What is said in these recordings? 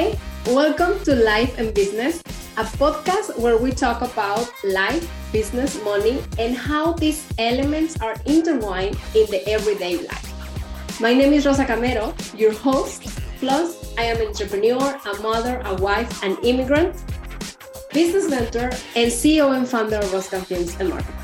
Hi, welcome to Life and Business, a podcast where we talk about life, business, money, and how these elements are intertwined in the everyday life. My name is Rosa Camero, your host. Plus, I am an entrepreneur, a mother, a wife, an immigrant, business mentor, and CEO and founder of Roscam Films and Marketing.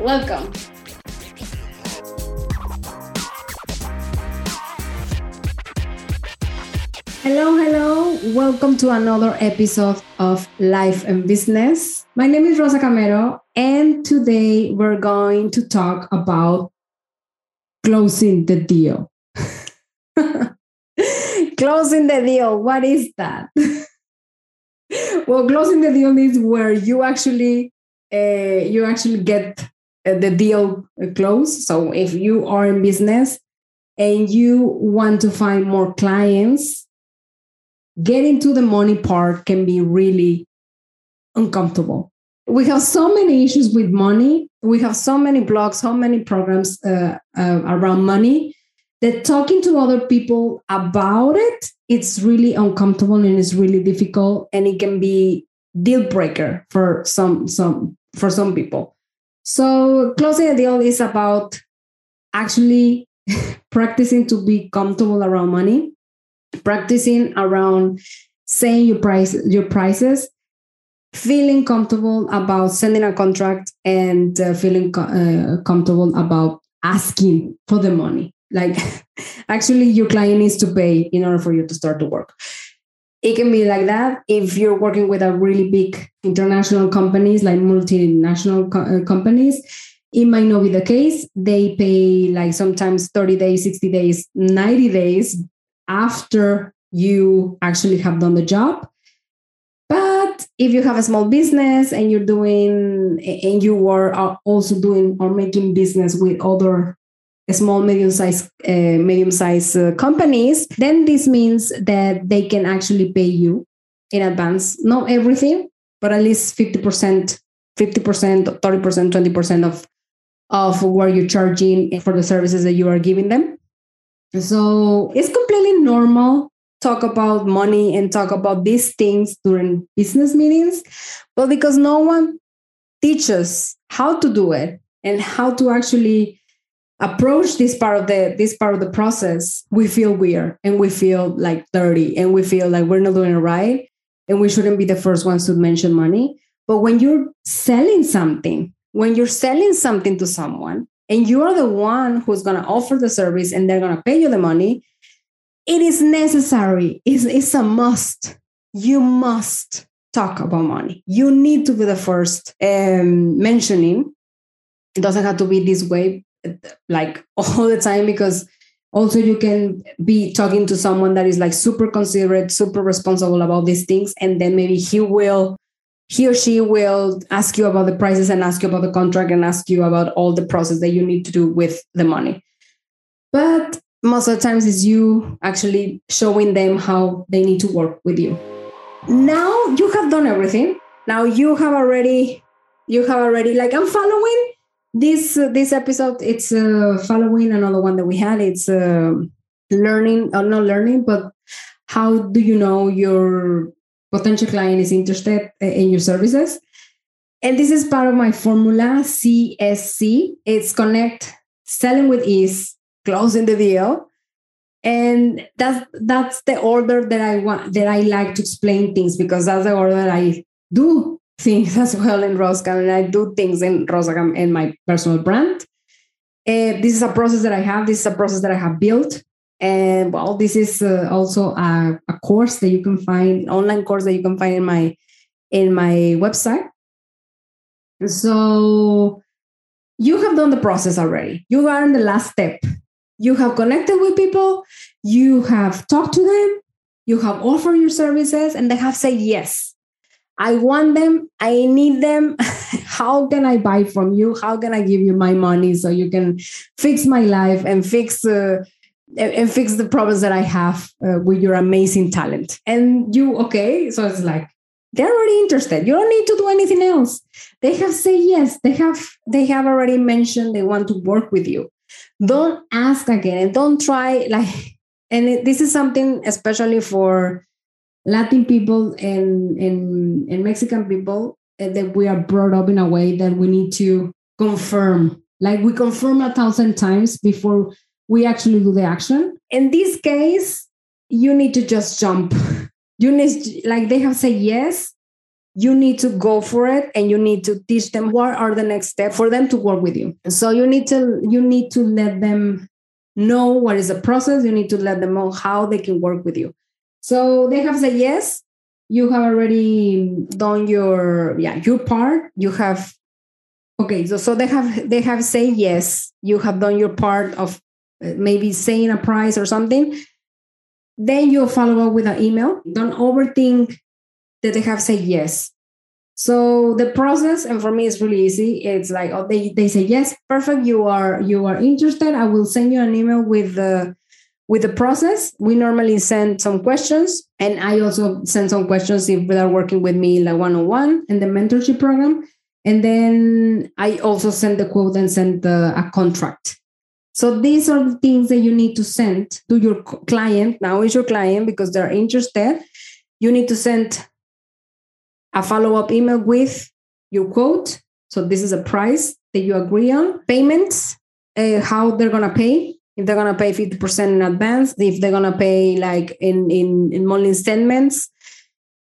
Welcome. Hello, hello. Welcome to another episode of Life and Business. My name is Rosa Camero, and today we're going to talk about closing the deal. closing the deal, what is that? well, closing the deal is where you actually uh, you actually get uh, the deal closed. So if you are in business and you want to find more clients getting to the money part can be really uncomfortable. We have so many issues with money. We have so many blogs, so many programs uh, uh, around money that talking to other people about it, it's really uncomfortable and it's really difficult, and it can be deal breaker for some some for some people. So closing a deal is about actually practicing to be comfortable around money practicing around saying your price your prices feeling comfortable about sending a contract and uh, feeling uh, comfortable about asking for the money. Like actually your client needs to pay in order for you to start to work. It can be like that if you're working with a really big international companies like multinational co- uh, companies. It might not be the case. They pay like sometimes 30 days 60 days 90 days after you actually have done the job. But if you have a small business and you're doing, and you are also doing or making business with other small medium-sized uh, medium-sized uh, companies then this means that they can actually pay you in advance not everything but at least 50% 50% 30% 20% of of what you're charging for the services that you are giving them so it's completely normal talk about money and talk about these things during business meetings, but because no one teaches how to do it and how to actually approach this part of the this part of the process, we feel weird and we feel like dirty and we feel like we're not doing it right and we shouldn't be the first ones to mention money. But when you're selling something, when you're selling something to someone, and you are the one who's going to offer the service and they're going to pay you the money, it is necessary. It's, it's a must. You must talk about money. You need to be the first um, mentioning. It doesn't have to be this way, like all the time, because also you can be talking to someone that is like super considerate, super responsible about these things, and then maybe he will he or she will ask you about the prices and ask you about the contract and ask you about all the process that you need to do with the money. But most of the times it's you actually showing them how they need to work with you. Now you have done everything. Now you have already you have already like I'm following this uh, this episode it's uh, following another one that we had it's uh, learning or uh, not learning but how do you know your potential client is interested in your services. And this is part of my formula CSC. It's connect, selling with ease, closing the deal. And that's that's the order that I want that I like to explain things because that's the order I do things as well in Roscam and I do things in Roscam in my personal brand. Uh, this is a process that I have. This is a process that I have built and well, this is uh, also a, a, course that you can find, online course that you can find in my in my website. So you have done the process already. You are in the last step. You have connected with people. You have talked to them. You have offered your services, and they have said yes. I want them. I need them. How can I buy from you? How can I give you my money so you can fix my life and fix uh, and fix the problems that I have uh, with your amazing talent. And you, okay, so it's like they're already interested. You don't need to do anything else. They have said yes. They have they have already mentioned they want to work with you. Don't ask again and don't try like. And this is something especially for Latin people and, and, and Mexican people uh, that we are brought up in a way that we need to confirm. Like we confirm a thousand times before we actually do the action. In this case, you need to just jump. You need, like they have said yes, you need to go for it and you need to teach them what are the next steps for them to work with you. So you need to you need to let them know what is the process. You need to let them know how they can work with you. So they have said yes. You have already done your yeah your part. You have okay. So so they have they have said yes. You have done your part of maybe saying a price or something. Then you follow up with an email. Don't overthink that they have said yes. So the process, and for me, it's really easy. It's like, oh, they, they say yes, perfect. You are you are interested. I will send you an email with the with the process. We normally send some questions, and I also send some questions if they are working with me like one on one in the mentorship program. And then I also send the quote and send the, a contract. So these are the things that you need to send to your client. Now is your client because they're interested. You need to send a follow up email with your quote. So this is a price that you agree on. Payments, uh, how they're gonna pay. If they're gonna pay fifty percent in advance, if they're gonna pay like in in in monthly installments,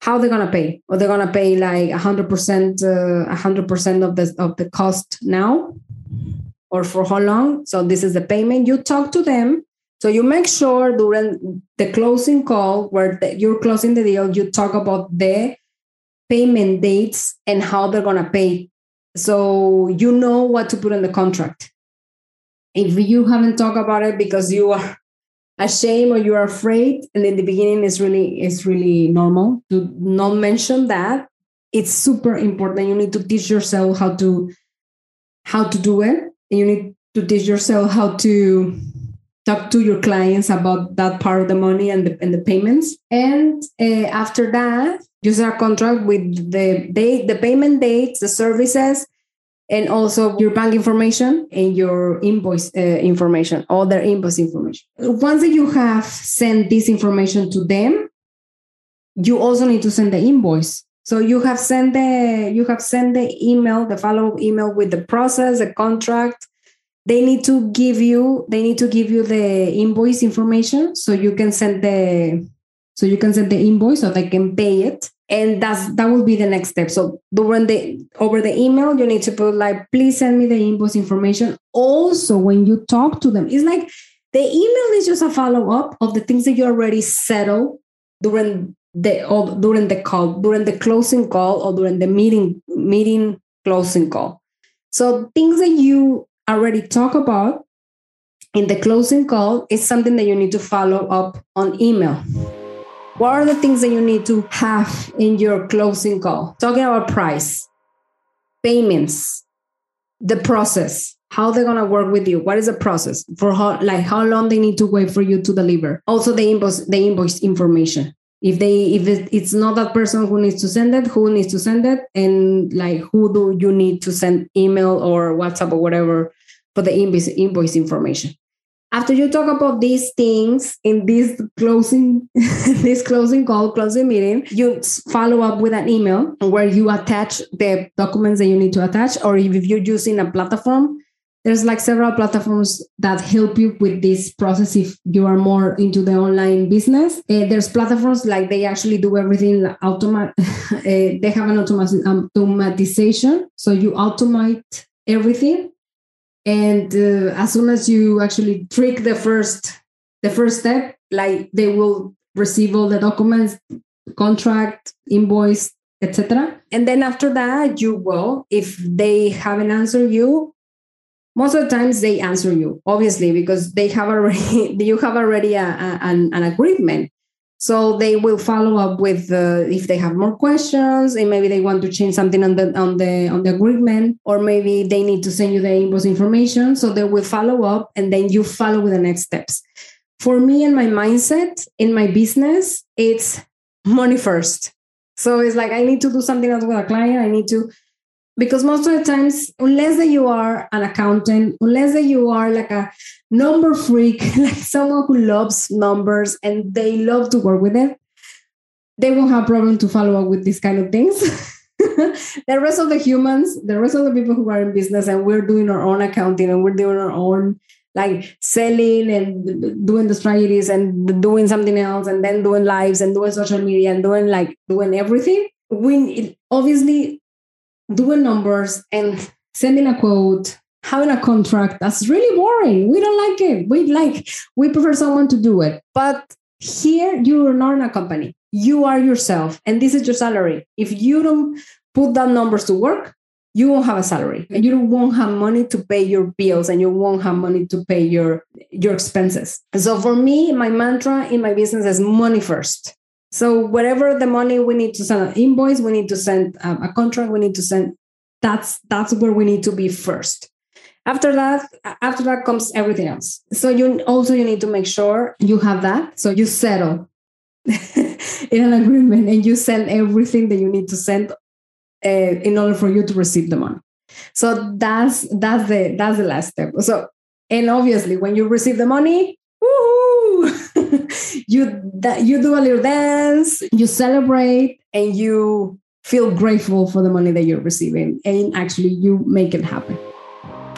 how they're gonna pay, or they're gonna pay like hundred percent, uh, hundred percent of the of the cost now, or for how long. So this is the payment. You talk to them. So you make sure during the closing call where the, you're closing the deal, you talk about the payment dates and how they're going to pay. So you know what to put in the contract. If you haven't talked about it because you are ashamed or you are afraid, and in the beginning it's really it's really normal to not mention that. It's super important. You need to teach yourself how to how to do it. And you need to teach yourself how to talk to your clients about that part of the money and the, and the payments. And uh, after that, use our contract with the date, the payment dates, the services, and also your bank information and your invoice uh, information, all their invoice information. Once that you have sent this information to them, you also need to send the invoice. So you have sent the you have sent the email, the follow-up email with the process, the contract. They need to give you they need to give you the invoice information so you can send the so you can send the invoice so they can pay it. And that's that will be the next step. So during the over the email you need to put like please send me the invoice information. Also when you talk to them it's like the email is just a follow-up of the things that you already settled during the or during the call during the closing call or during the meeting meeting closing call so things that you already talk about in the closing call is something that you need to follow up on email what are the things that you need to have in your closing call? Talking about price, payments, the process, how they're gonna work with you. What is the process for how like how long they need to wait for you to deliver? Also the invoice, the invoice information. If they if it's not that person who needs to send it, who needs to send it, and like who do you need to send email or WhatsApp or whatever for the invoice invoice information? After you talk about these things in this closing this closing call closing meeting you follow up with an email where you attach the documents that you need to attach or if you're using a platform there's like several platforms that help you with this process if you are more into the online business. Uh, there's platforms like they actually do everything automat uh, they have an automat- automatization. So you automate everything. And uh, as soon as you actually trick the first the first step like they will receive all the documents contract invoice etc and then after that you will if they haven't answered you most of the times they answer you obviously because they have already you have already a, a, an, an agreement. So they will follow up with uh, if they have more questions and maybe they want to change something on the on the on the agreement or maybe they need to send you the invoice information. So they will follow up and then you follow with the next steps. For me and my mindset in my business it's money first. So it's like i need to do something else with a client. I need to because most of the times unless that you are an accountant unless that you are like a number freak like someone who loves numbers and they love to work with it they won't have problem to follow up with these kind of things. the rest of the humans, the rest of the people who are in business, and we're doing our own accounting and we're doing our own like selling and doing the strategies and doing something else and then doing lives and doing social media and doing like doing everything. We obviously doing numbers and sending a quote, having a contract, that's really boring. We don't like it. We like, we prefer someone to do it. But here you're not in a company. You are yourself, and this is your salary. If you don't put that numbers to work, you won't have a salary and you won't have money to pay your bills and you won't have money to pay your your expenses so for me my mantra in my business is money first so whatever the money we need to send an invoice we need to send um, a contract we need to send that's that's where we need to be first after that after that comes everything else so you also you need to make sure you have that so you settle in an agreement and you send everything that you need to send uh, in order for you to receive the money. So that's that's the that's the last step. So and obviously when you receive the money, you that you do a little dance, you celebrate, and you feel grateful for the money that you're receiving, and actually you make it happen.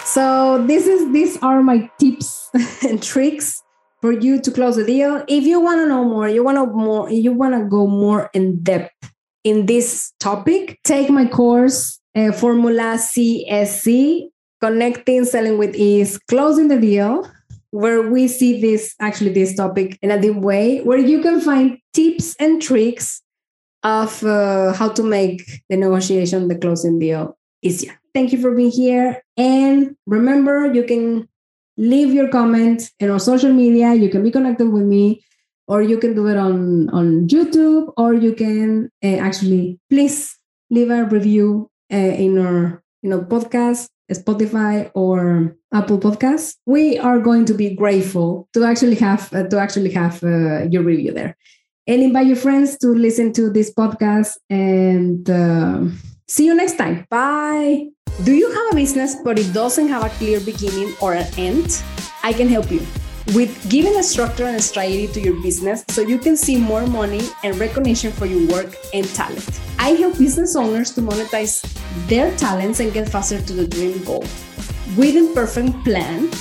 So this is these are my tips and tricks for you to close the deal. If you want to know more, you want to more, you want to go more in depth in this topic, take my course, uh, Formula CSC, Connecting Selling with Ease, Closing the Deal, where we see this actually this topic in a deep way, where you can find tips and tricks of uh, how to make the negotiation, the closing deal easier. Thank you for being here. And remember, you can leave your comment in our social media. You can be connected with me or you can do it on on youtube or you can uh, actually please leave a review uh, in our you know podcast spotify or apple podcasts we are going to be grateful to actually have uh, to actually have uh, your review there. And invite your friends to listen to this podcast and uh, see you next time. Bye. Do you have a business but it doesn't have a clear beginning or an end? I can help you. With giving a structure and a strategy to your business so you can see more money and recognition for your work and talent. I help business owners to monetize their talents and get faster to the dream goal with a perfect plan,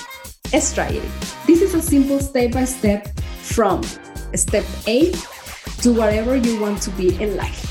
strategy. This is a simple step by step from step A to whatever you want to be in life.